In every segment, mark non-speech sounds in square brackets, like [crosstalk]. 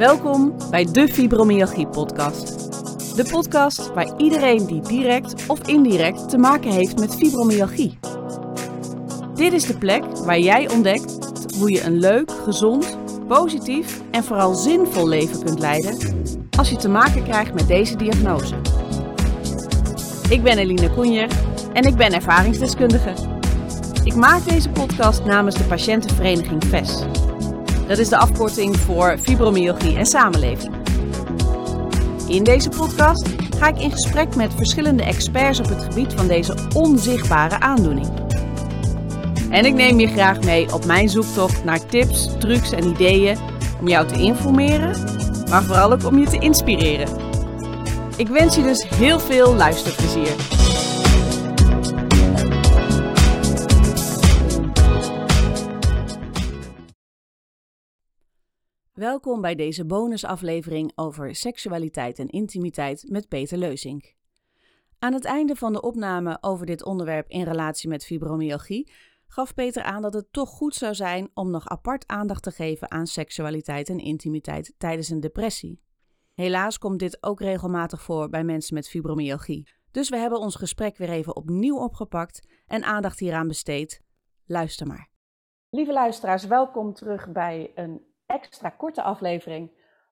Welkom bij de Fibromyalgie Podcast. De podcast waar iedereen die direct of indirect te maken heeft met fibromyalgie. Dit is de plek waar jij ontdekt hoe je een leuk, gezond, positief en vooral zinvol leven kunt leiden als je te maken krijgt met deze diagnose. Ik ben Eline Koenjer en ik ben ervaringsdeskundige. Ik maak deze podcast namens de patiëntenvereniging VES. Dat is de afkorting voor fibromyalgie en samenleving. In deze podcast ga ik in gesprek met verschillende experts op het gebied van deze onzichtbare aandoening. En ik neem je graag mee op mijn zoektocht naar tips, trucs en ideeën om jou te informeren, maar vooral ook om je te inspireren. Ik wens je dus heel veel luisterplezier. Welkom bij deze bonusaflevering over seksualiteit en intimiteit met Peter Leusink. Aan het einde van de opname over dit onderwerp in relatie met fibromyalgie gaf Peter aan dat het toch goed zou zijn om nog apart aandacht te geven aan seksualiteit en intimiteit tijdens een depressie. Helaas komt dit ook regelmatig voor bij mensen met fibromyalgie. Dus we hebben ons gesprek weer even opnieuw opgepakt en aandacht hieraan besteed. Luister maar. Lieve luisteraars, welkom terug bij een extra korte aflevering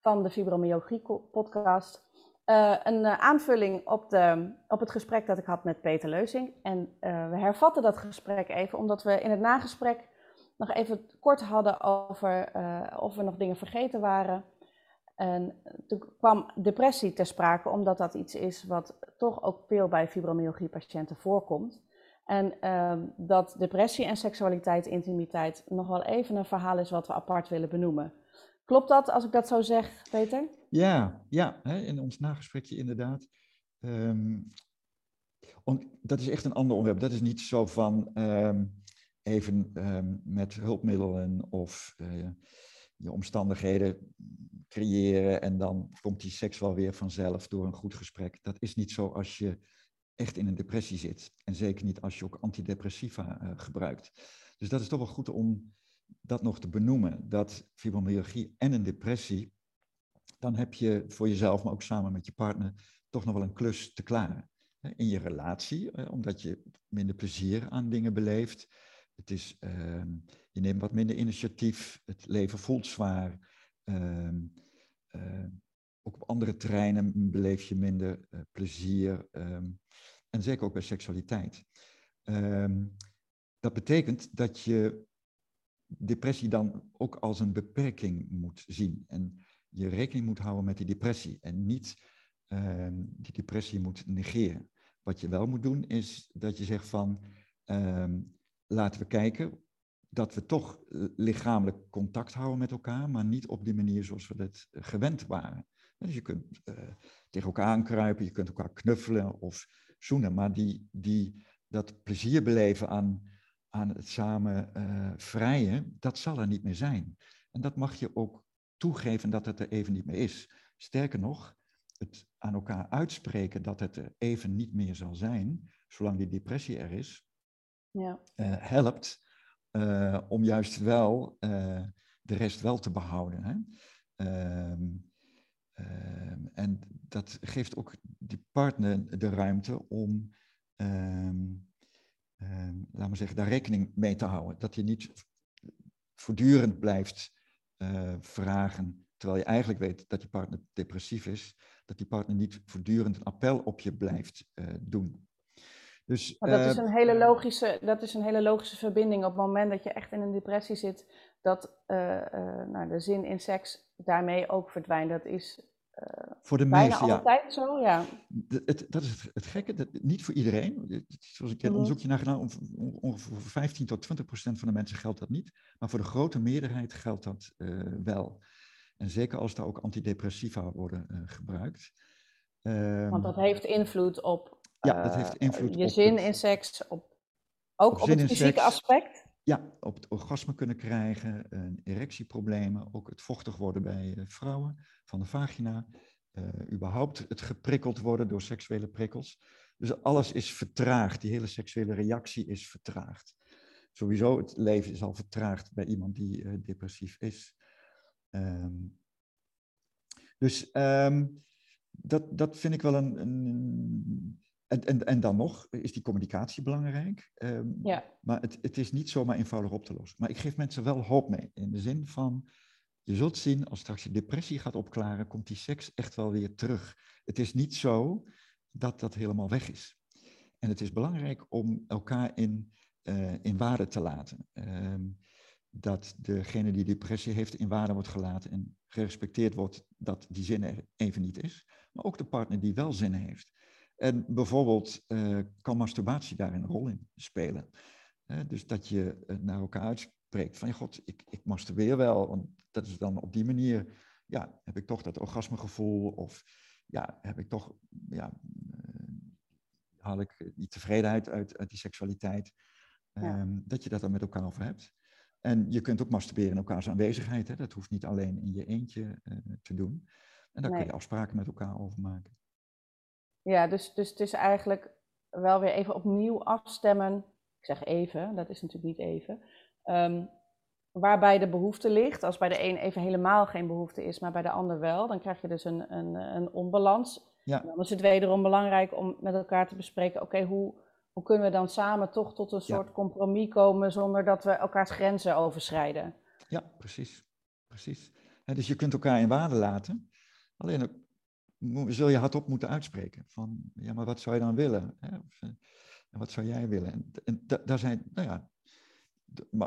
van de Fibromyalgie podcast. Uh, een uh, aanvulling op, de, op het gesprek dat ik had met Peter Leusing. En uh, we hervatten dat gesprek even, omdat we in het nagesprek nog even kort hadden over of we nog dingen vergeten waren. En toen kwam depressie ter sprake, omdat dat iets is wat toch ook veel bij fibromyalgie-patiënten voorkomt. En ehm, dat depressie en seksualiteit, intimiteit nog wel even een verhaal is wat we apart willen benoemen. Klopt dat als ik dat zo zeg, Peter? Ja, ja hè, in ons nagesprekje inderdaad. Um, dat is echt een ander onderwerp. Dat is niet zo van um, even met hulpmiddelen of uh, je omstandigheden creëren en dan komt die seks wel weer vanzelf door een goed gesprek. Dat is niet zo als je echt in een depressie zit. En zeker niet als je ook antidepressiva uh, gebruikt. Dus dat is toch wel goed om dat nog te benoemen. Dat fibromyalgie en een depressie, dan heb je voor jezelf, maar ook samen met je partner, toch nog wel een klus te klaren. In je relatie, eh, omdat je minder plezier aan dingen beleeft. Het is, uh, je neemt wat minder initiatief, het leven voelt zwaar. Uh, uh, ook op andere terreinen beleef je minder plezier. Um, en zeker ook bij seksualiteit. Um, dat betekent dat je depressie dan ook als een beperking moet zien. En je rekening moet houden met die depressie. En niet um, die depressie moet negeren. Wat je wel moet doen is dat je zegt van um, laten we kijken dat we toch lichamelijk contact houden met elkaar, maar niet op die manier zoals we dat gewend waren. Dus je kunt uh, tegen elkaar aankruipen, je kunt elkaar knuffelen of zoenen, maar die, die, dat plezier beleven aan, aan het samen uh, vrijen, dat zal er niet meer zijn. En dat mag je ook toegeven dat het er even niet meer is. Sterker nog, het aan elkaar uitspreken dat het er even niet meer zal zijn, zolang die depressie er is, ja. uh, helpt uh, om juist wel de rest wel te behouden. Hè? Ehm, ehm, en dat geeft ook die partner de ruimte om, um, um, laten we zeggen, daar rekening mee te houden. Dat je niet voortdurend blijft uh, vragen, terwijl je eigenlijk weet dat je partner depressief is, dat die partner niet voortdurend een appel op je blijft uh, doen. Dus, maar dat, is een hele logische, dat is een hele logische verbinding. Op het moment dat je echt in een depressie zit, dat nou, de zin in seks daarmee ook verdwijnt. Dat is voor de bijna meeste, altijd ja. zo, ja. Het, het, dat is het, het gekke, dat, niet voor iedereen. Zoals ik heb mm. onderzoekje naar gedaan, ongeveer voor 15 tot 20 procent van de mensen geldt dat niet. Maar voor de grote meerderheid geldt dat uh, wel. En zeker als daar ook antidepressiva worden uh, gebruikt. Um, Want dat heeft invloed op ja, dat heeft invloed je zin in seks, op, ook op, op het fysieke seks. aspect. Ja, op het orgasme kunnen krijgen, erectieproblemen, ook het vochtig worden bij vrouwen van de vagina, uh, überhaupt het geprikkeld worden door seksuele prikkels. Dus alles is vertraagd, die hele seksuele reactie is vertraagd. Sowieso, het leven is al vertraagd bij iemand die uh, depressief is. Um, Dus ehm, dat, dat vind ik wel een. een en, en, en dan nog is die communicatie belangrijk. Ehm, ja. Maar het, het is niet zomaar eenvoudig op te lossen. Maar ik geef mensen wel hoop mee. In de zin van, je zult zien, als straks je depressie gaat opklaren, komt die seks echt wel weer terug. Het is niet zo dat dat helemaal weg is. En het is belangrijk om elkaar in, uh, in waarde te laten. Ehm, dat degene die depressie heeft in waarde wordt gelaten en gerespecteerd wordt dat die zin er even niet is. Maar ook de partner die wel zin heeft. En bijvoorbeeld uh, kan masturbatie daar een rol in spelen. dus dat je uh, naar elkaar uitspreekt van, god, ik, ik masturbeer wel. Want dat is dan op die manier, ja, heb ik toch dat orgasmegevoel. Of ja, heb ik toch, ja, uh, haal ik die tevredenheid uit, uit die seksualiteit. Ja. Um, dat je dat dan met elkaar over hebt. En je kunt ook masturberen in elkaars aanwezigheid. Hè? Dat hoeft niet alleen in je eentje te doen. En daar nee. kun je afspraken met elkaar over maken. Ja, dus, dus het is eigenlijk wel weer even opnieuw afstemmen. Ik zeg even, dat is natuurlijk niet even. Um, waarbij de behoefte ligt. Als bij de een even helemaal geen behoefte is, maar bij de ander wel, dan krijg je dus een, een, een onbalans. Ja. Dan is het wederom belangrijk om met elkaar te bespreken: oké, hoe, hoe kunnen we dan samen toch tot een soort ja. compromis komen zonder dat we elkaars grenzen overschrijden? Ja, precies. precies. dus je kunt elkaar in waarde laten. Alleen zul je hardop moeten uitspreken. Van, ja, maar wat zou je dan willen? Hè? Of, en wat zou jij willen? En, en da, daar zijn, nou ja,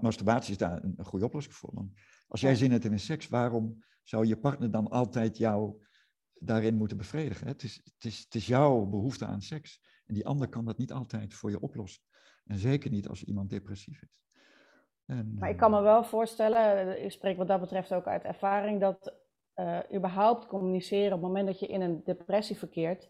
masturbatie is daar een, een goede oplossing voor. Want als jij zin hebt in seks, waarom zou je partner dan altijd jou daarin moeten bevredigen? Het is, het, is, het is jouw behoefte aan seks. En die ander kan dat niet altijd voor je oplossen. En zeker niet als iemand depressief is. En, maar ik kan me wel voorstellen, ik spreek wat dat betreft ook uit ervaring, dat uh, überhaupt communiceren op het moment dat je in een depressie verkeert,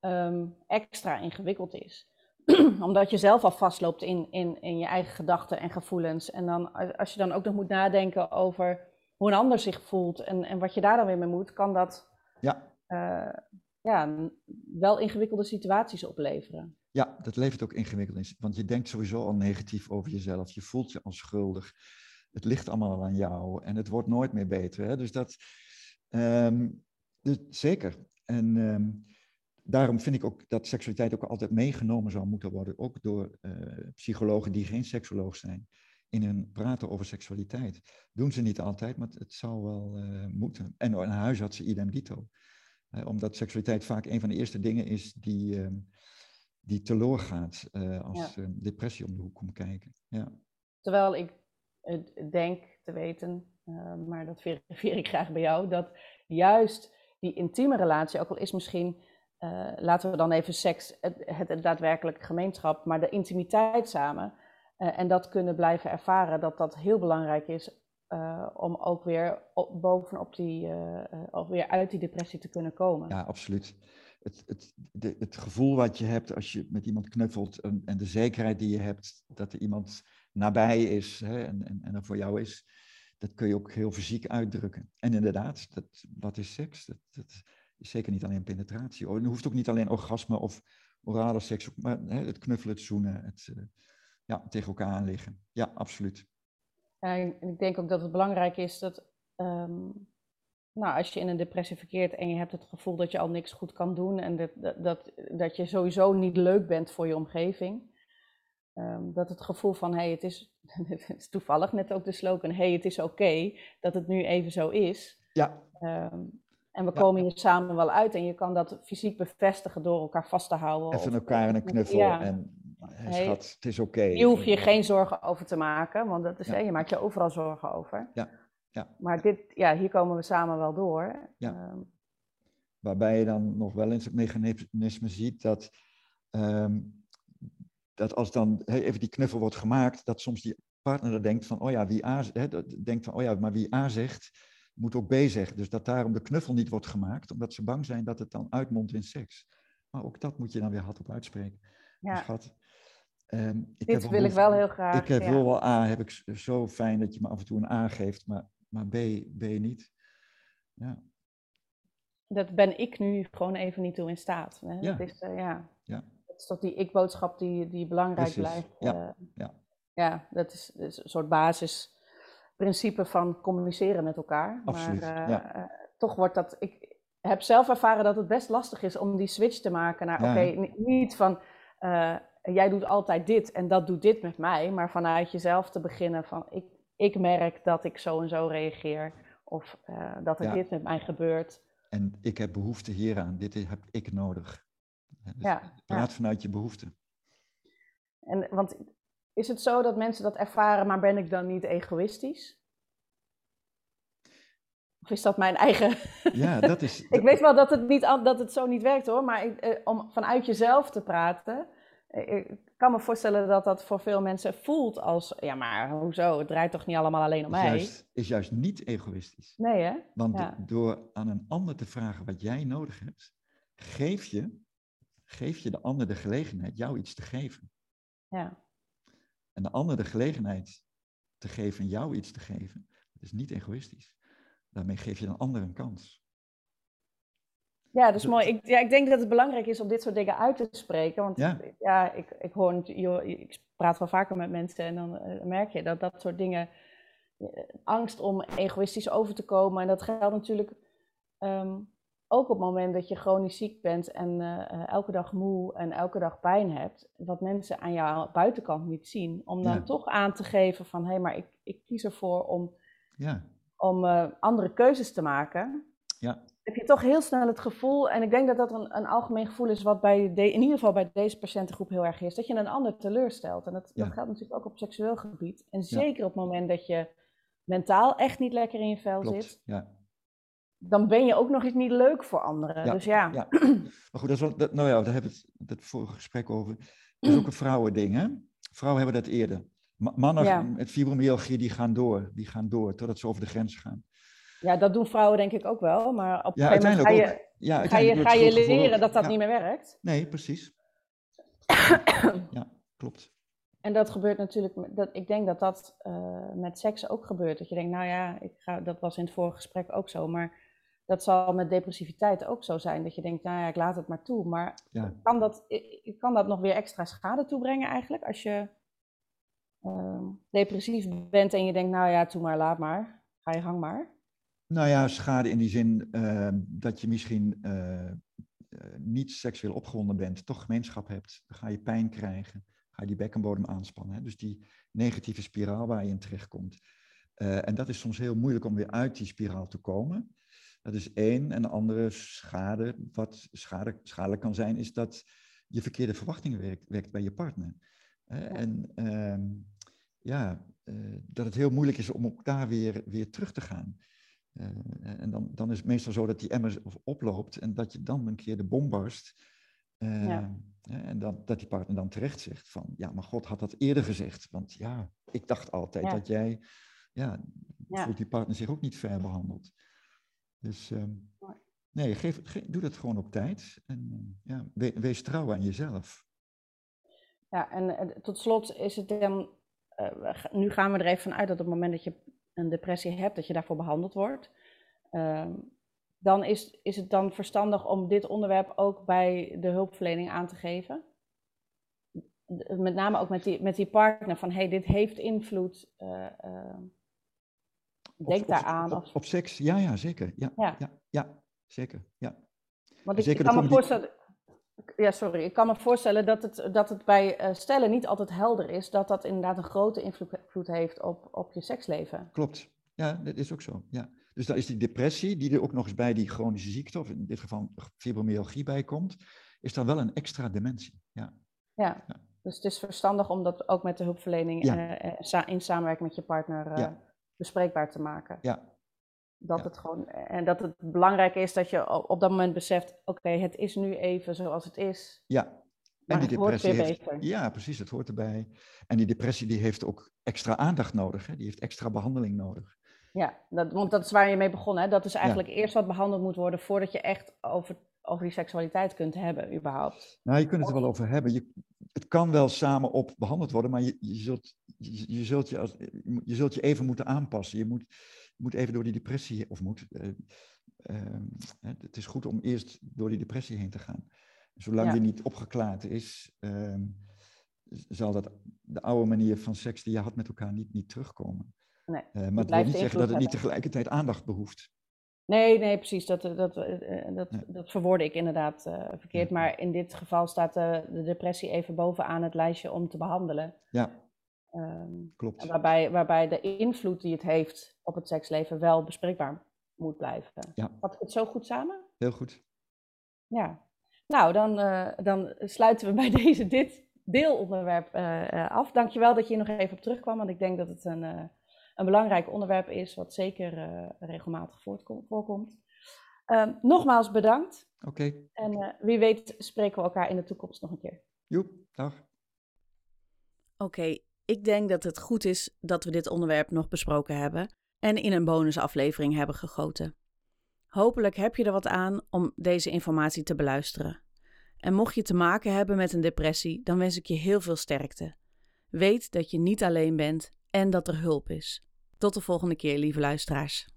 um, extra ingewikkeld is. [clears throat] Omdat je zelf al vastloopt in, in, in je eigen gedachten en gevoelens. En dan, als je dan ook nog moet nadenken over hoe een ander zich voelt en, en wat je daar dan weer mee moet, kan dat ja. Uh, ja, wel ingewikkelde situaties opleveren. Ja, dat levert ook ingewikkeld Want je denkt sowieso al negatief over jezelf. Je voelt je al schuldig. Het ligt allemaal aan jou en het wordt nooit meer beter. Hè? Dus dat, Um, dus zeker. En um, daarom vind ik ook dat seksualiteit ook altijd meegenomen zou moeten worden, ook door uh, psychologen die geen seksoloog zijn, in hun praten over seksualiteit. Doen ze niet altijd, maar het zou wel uh, moeten. En een huisartsen idem dito. Uh, omdat seksualiteit vaak een van de eerste dingen is die, um, die teloor gaat als ja. depressie om de hoek komt kijken. Ja. Terwijl ik denk te weten uh, maar dat verifieer [laughs] ik graag bij jou, dat juist die intieme relatie, ook al is misschien, uh, laten we dan even seks, het, het, het daadwerkelijk gemeenschap, maar de intimiteit samen uh, en dat kunnen blijven ervaren, dat dat heel belangrijk is om ook weer op, bovenop die, ook weer uit die depressie te kunnen komen. Ja, absoluut. Het, het, de, het gevoel wat je hebt als je met iemand knuffelt en, en de zekerheid die je hebt dat er iemand nabij is hè, en, en, en er voor jou is, dat kun je ook heel fysiek uitdrukken. En inderdaad, dat, wat is seks? Dat, dat is zeker niet alleen penetratie. Het hoeft ook niet alleen orgasme of orale seks, maar hè, het knuffelen, het zoenen, het uh, ja, tegen elkaar aanliggen. Ja, absoluut. En ik denk ook dat het belangrijk is dat um, nou, als je in een depressie verkeert en je hebt het gevoel dat je al niks goed kan doen en dat, dat, dat je sowieso niet leuk bent voor je omgeving, Um, dat het gevoel van, hé, hey, het, is, [laughs] het is toevallig net ook de slogan, hé, hey, het is oké okay, dat het nu even zo is. Ja. Um, en we ja. komen hier samen wel uit en je kan dat fysiek bevestigen door elkaar vast te houden. Even elkaar in een knuffel ja. en hey, schat, het is oké. Okay. Hier hoef je geen zorgen over te maken, want dat is, ja. je maakt je overal zorgen over. Ja. Ja. Maar dit, ja, hier komen we samen wel door. Ja. Um, Waarbij je dan nog wel eens het mechanisme ziet dat um, dat als dan even die knuffel wordt gemaakt, dat soms die partner er denkt van, oh ja, wie A, he, denkt van, oh ja, maar wie A zegt, moet ook B zeggen. Dus dat daarom de knuffel niet wordt gemaakt, omdat ze bang zijn dat het dan uitmondt in seks. Maar ook dat moet je dan weer hardop uitspreken. Ja. Schat, um, ik Dit wil ik wel heel graag. Ik heb ja. wel A, heb ik zo fijn dat je me af en toe een A geeft, maar, maar B, B niet. Ja. Dat ben ik nu gewoon even niet toe in staat. Hè? Ja. Dat is, uh, ja. ja is toch die ik-boodschap die, die belangrijk Precies. blijft. Ja, uh, ja. ja dat, is, dat is een soort basisprincipe van communiceren met elkaar. Absoluut, maar ja. uh, toch wordt dat. Ik heb zelf ervaren dat het best lastig is om die switch te maken naar. Oké, niet van. Jij doet altijd dit en dat doet dit met mij, maar vanuit jezelf te beginnen van. Ik, ik merk dat ik zo en zo reageer. Of uh, dat er dit met mij gebeurt. En ik heb behoefte hieraan. Dit heb ik nodig. Dus ja, praat vanuit je behoefte. En, want is het zo dat mensen dat ervaren, maar ben ik dan niet egoïstisch? Of is dat mijn eigen. Ja, dat is. [laughs] ik weet wel dat het, niet, dat het zo niet werkt hoor, maar eh, om vanuit jezelf te praten. Eh, ik kan me voorstellen dat dat voor veel mensen voelt als. Ja, maar hoezo? Het draait toch niet allemaal alleen om is mij? Juist, is juist niet egoïstisch. Nee, hè? Want door aan een ander te vragen wat jij nodig hebt, geef je, geef je de ander de gelegenheid jou iets te geven. Ja. En de ander de gelegenheid te geven jou iets te geven, dat is niet egoïstisch. Daarmee geef je een ander een kans. Ja, dat is mooi. Ik, ja, ik denk dat het belangrijk is om dit soort dingen uit te spreken. Want ja, ja ik, ik hoor, ik praat wel vaker met mensen en dan eh, merk je dat dat soort dingen, eh, angst om egoïstisch over te komen. En dat geldt natuurlijk ehm, ook op het moment dat je chronisch ziek bent en eh, elke dag moe en elke dag pijn hebt. Wat mensen aan jouw buitenkant niet zien. Om dan toch aan te geven van, hé, hey, maar ik, ik kies ervoor om, ja. om andere keuzes te maken. Ja heb je toch heel snel het gevoel, en ik denk dat dat een, een algemeen gevoel is wat bij de, in ieder geval bij deze patiëntengroep heel erg is, dat je een ander teleurstelt. En dat, dat geldt natuurlijk ook op seksueel gebied. En zeker op het moment dat je mentaal echt niet lekker in je vel Klopt. zit, ja. Dan ben je ook nog eens niet leuk voor anderen. Dus ja. ja. [clears throat] Maar goed, dat is wel, dat, nou ja, daar hebben we het, het vorige gesprek over. Dat is ook een vrouwending, hè? Vrouwen hebben dat eerder. Mannen met fibromyalgie, die gaan door. Die gaan door totdat ze over de grens gaan. Ja, dat doen vrouwen denk ik ook wel, maar op een gegeven moment ga je, ja, ga je, ga je leren dat dat niet meer werkt. Nee, precies. [clears throat] ja, klopt. En dat gebeurt natuurlijk, dat, ik denk dat dat uh, met seks ook gebeurt. Dat je denkt, nou ja, ik ga, dat was in het vorige gesprek ook zo, maar dat zal met depressiviteit ook zo zijn. Dat je denkt, nou ja, ik laat het maar toe. Maar ja. kan, dat, kan dat nog weer extra schade toebrengen eigenlijk? Als je uh, depressief bent en je denkt, nou ja, toe maar, laat maar. Ga je gang maar. Nou ja, schade in die zin ehm, dat je misschien uh, niet seksueel opgewonden bent, toch gemeenschap hebt. Dan ga je pijn krijgen, ga je die bekkenbodem aanspannen. Hè? Dus die negatieve spiraal waar je in terechtkomt. Uh, en dat is soms heel moeilijk om weer uit die spiraal te komen. Dat is één. En de andere schade, wat schade, schadelijk kan zijn, is dat je verkeerde verwachtingen wekt, wekt bij je partner. En uh, ja, dat het heel moeilijk is om ook daar weer, weer terug te gaan. Uh, en dan, dan is het meestal zo dat die emmer oploopt en dat je dan een keer de bom barst. Uh, ja. En dat, dat die partner dan terecht zegt van, ja, maar God had dat eerder gezegd. Want ja, ik dacht altijd dat jij, ja, ja, voelt die partner zich ook niet fair behandeld. Dus uh, nee, geef, ge, doe dat gewoon op tijd. En ja, we, wees trouw aan jezelf. Ja, en tot slot is het dan, nu gaan we er even vanuit dat op het moment dat je een depressie hebt, dat je daarvoor behandeld wordt. Ehm, dan is, is het dan verstandig om dit onderwerp ook bij de hulpverlening aan te geven? Met name ook met die, met die partner van hey, dit heeft invloed. Uh, denk daar aan. Op, op, seks, ja, ja, zeker. Ja, ja. ja, ja zeker. Ja. Want ik, zeker ik kan me voorstellen. Ja, sorry. Ik kan me voorstellen dat het, dat het bij uh, stellen niet altijd helder is dat dat inderdaad een grote invloed heeft op, op je seksleven. Klopt. Ja, dat is ook zo. Ja. Dus dan is die depressie, die er ook nog eens bij die chronische ziekte, of in dit geval fibromyalgie bij komt, is dan wel een extra dimensie. Ja. Ja. ja. Dus het is verstandig om dat ook met de hulpverlening ja. uh, in samenwerking met je partner uh, bespreekbaar te maken. Ja, dat het gewoon, en dat het belangrijk is dat je op dat moment beseft, oké, het is nu even zoals het is. Ja, en die depressie heeft, Ja, precies, het hoort erbij. En die depressie die heeft ook extra aandacht nodig, hè? die heeft extra behandeling nodig. Ja, dat, want dat is waar je mee begon. Hè? Dat is eigenlijk eerst wat behandeld moet worden voordat je echt over, over die seksualiteit kunt hebben, überhaupt. Nou, je kunt het er wel over hebben. Je, het kan wel samen op behandeld worden, maar je, je, zult, je, zult je, als, je zult je even moeten aanpassen. Je moet, moet even door die depressie, of moet, uh, uh, het is goed om eerst door die depressie heen te gaan. Zolang die niet opgeklaard is, uh, zal dat de oude manier van seks die je had met elkaar niet, niet terugkomen. Nee, uh, maar het wil niet zeggen dat het niet tegelijkertijd aandacht behoeft. Nee, nee, precies. Dat, dat, dat, dat, dat verwoordde ik inderdaad verkeerd. Maar in dit geval staat de, depressie even bovenaan het lijstje om te behandelen. Ja, um, klopt. Waarbij, waarbij de invloed die het heeft op het seksleven wel bespreekbaar moet blijven. Ja. Had ik het zo goed samen? Heel goed. Ja. Nou, dan, dan sluiten we bij [laughs] deze dit deelonderwerp uh, af. Dankjewel dat je hier nog even op terugkwam, want ik denk dat het een, uh, een belangrijk onderwerp is, wat zeker uh, regelmatig voorkomt. Ehm, nogmaals bedankt. Oké. En wie weet spreken we elkaar in de toekomst nog een keer. Joep, dag. Oké, ik denk dat het goed is dat we dit onderwerp nog besproken hebben en in een bonusaflevering hebben gegoten. Hopelijk heb je er wat aan om deze informatie te beluisteren. En mocht je te maken hebben met een depressie, dan wens ik je heel veel sterkte. Weet dat je niet alleen bent en dat er hulp is. Tot de volgende keer, lieve luisteraars.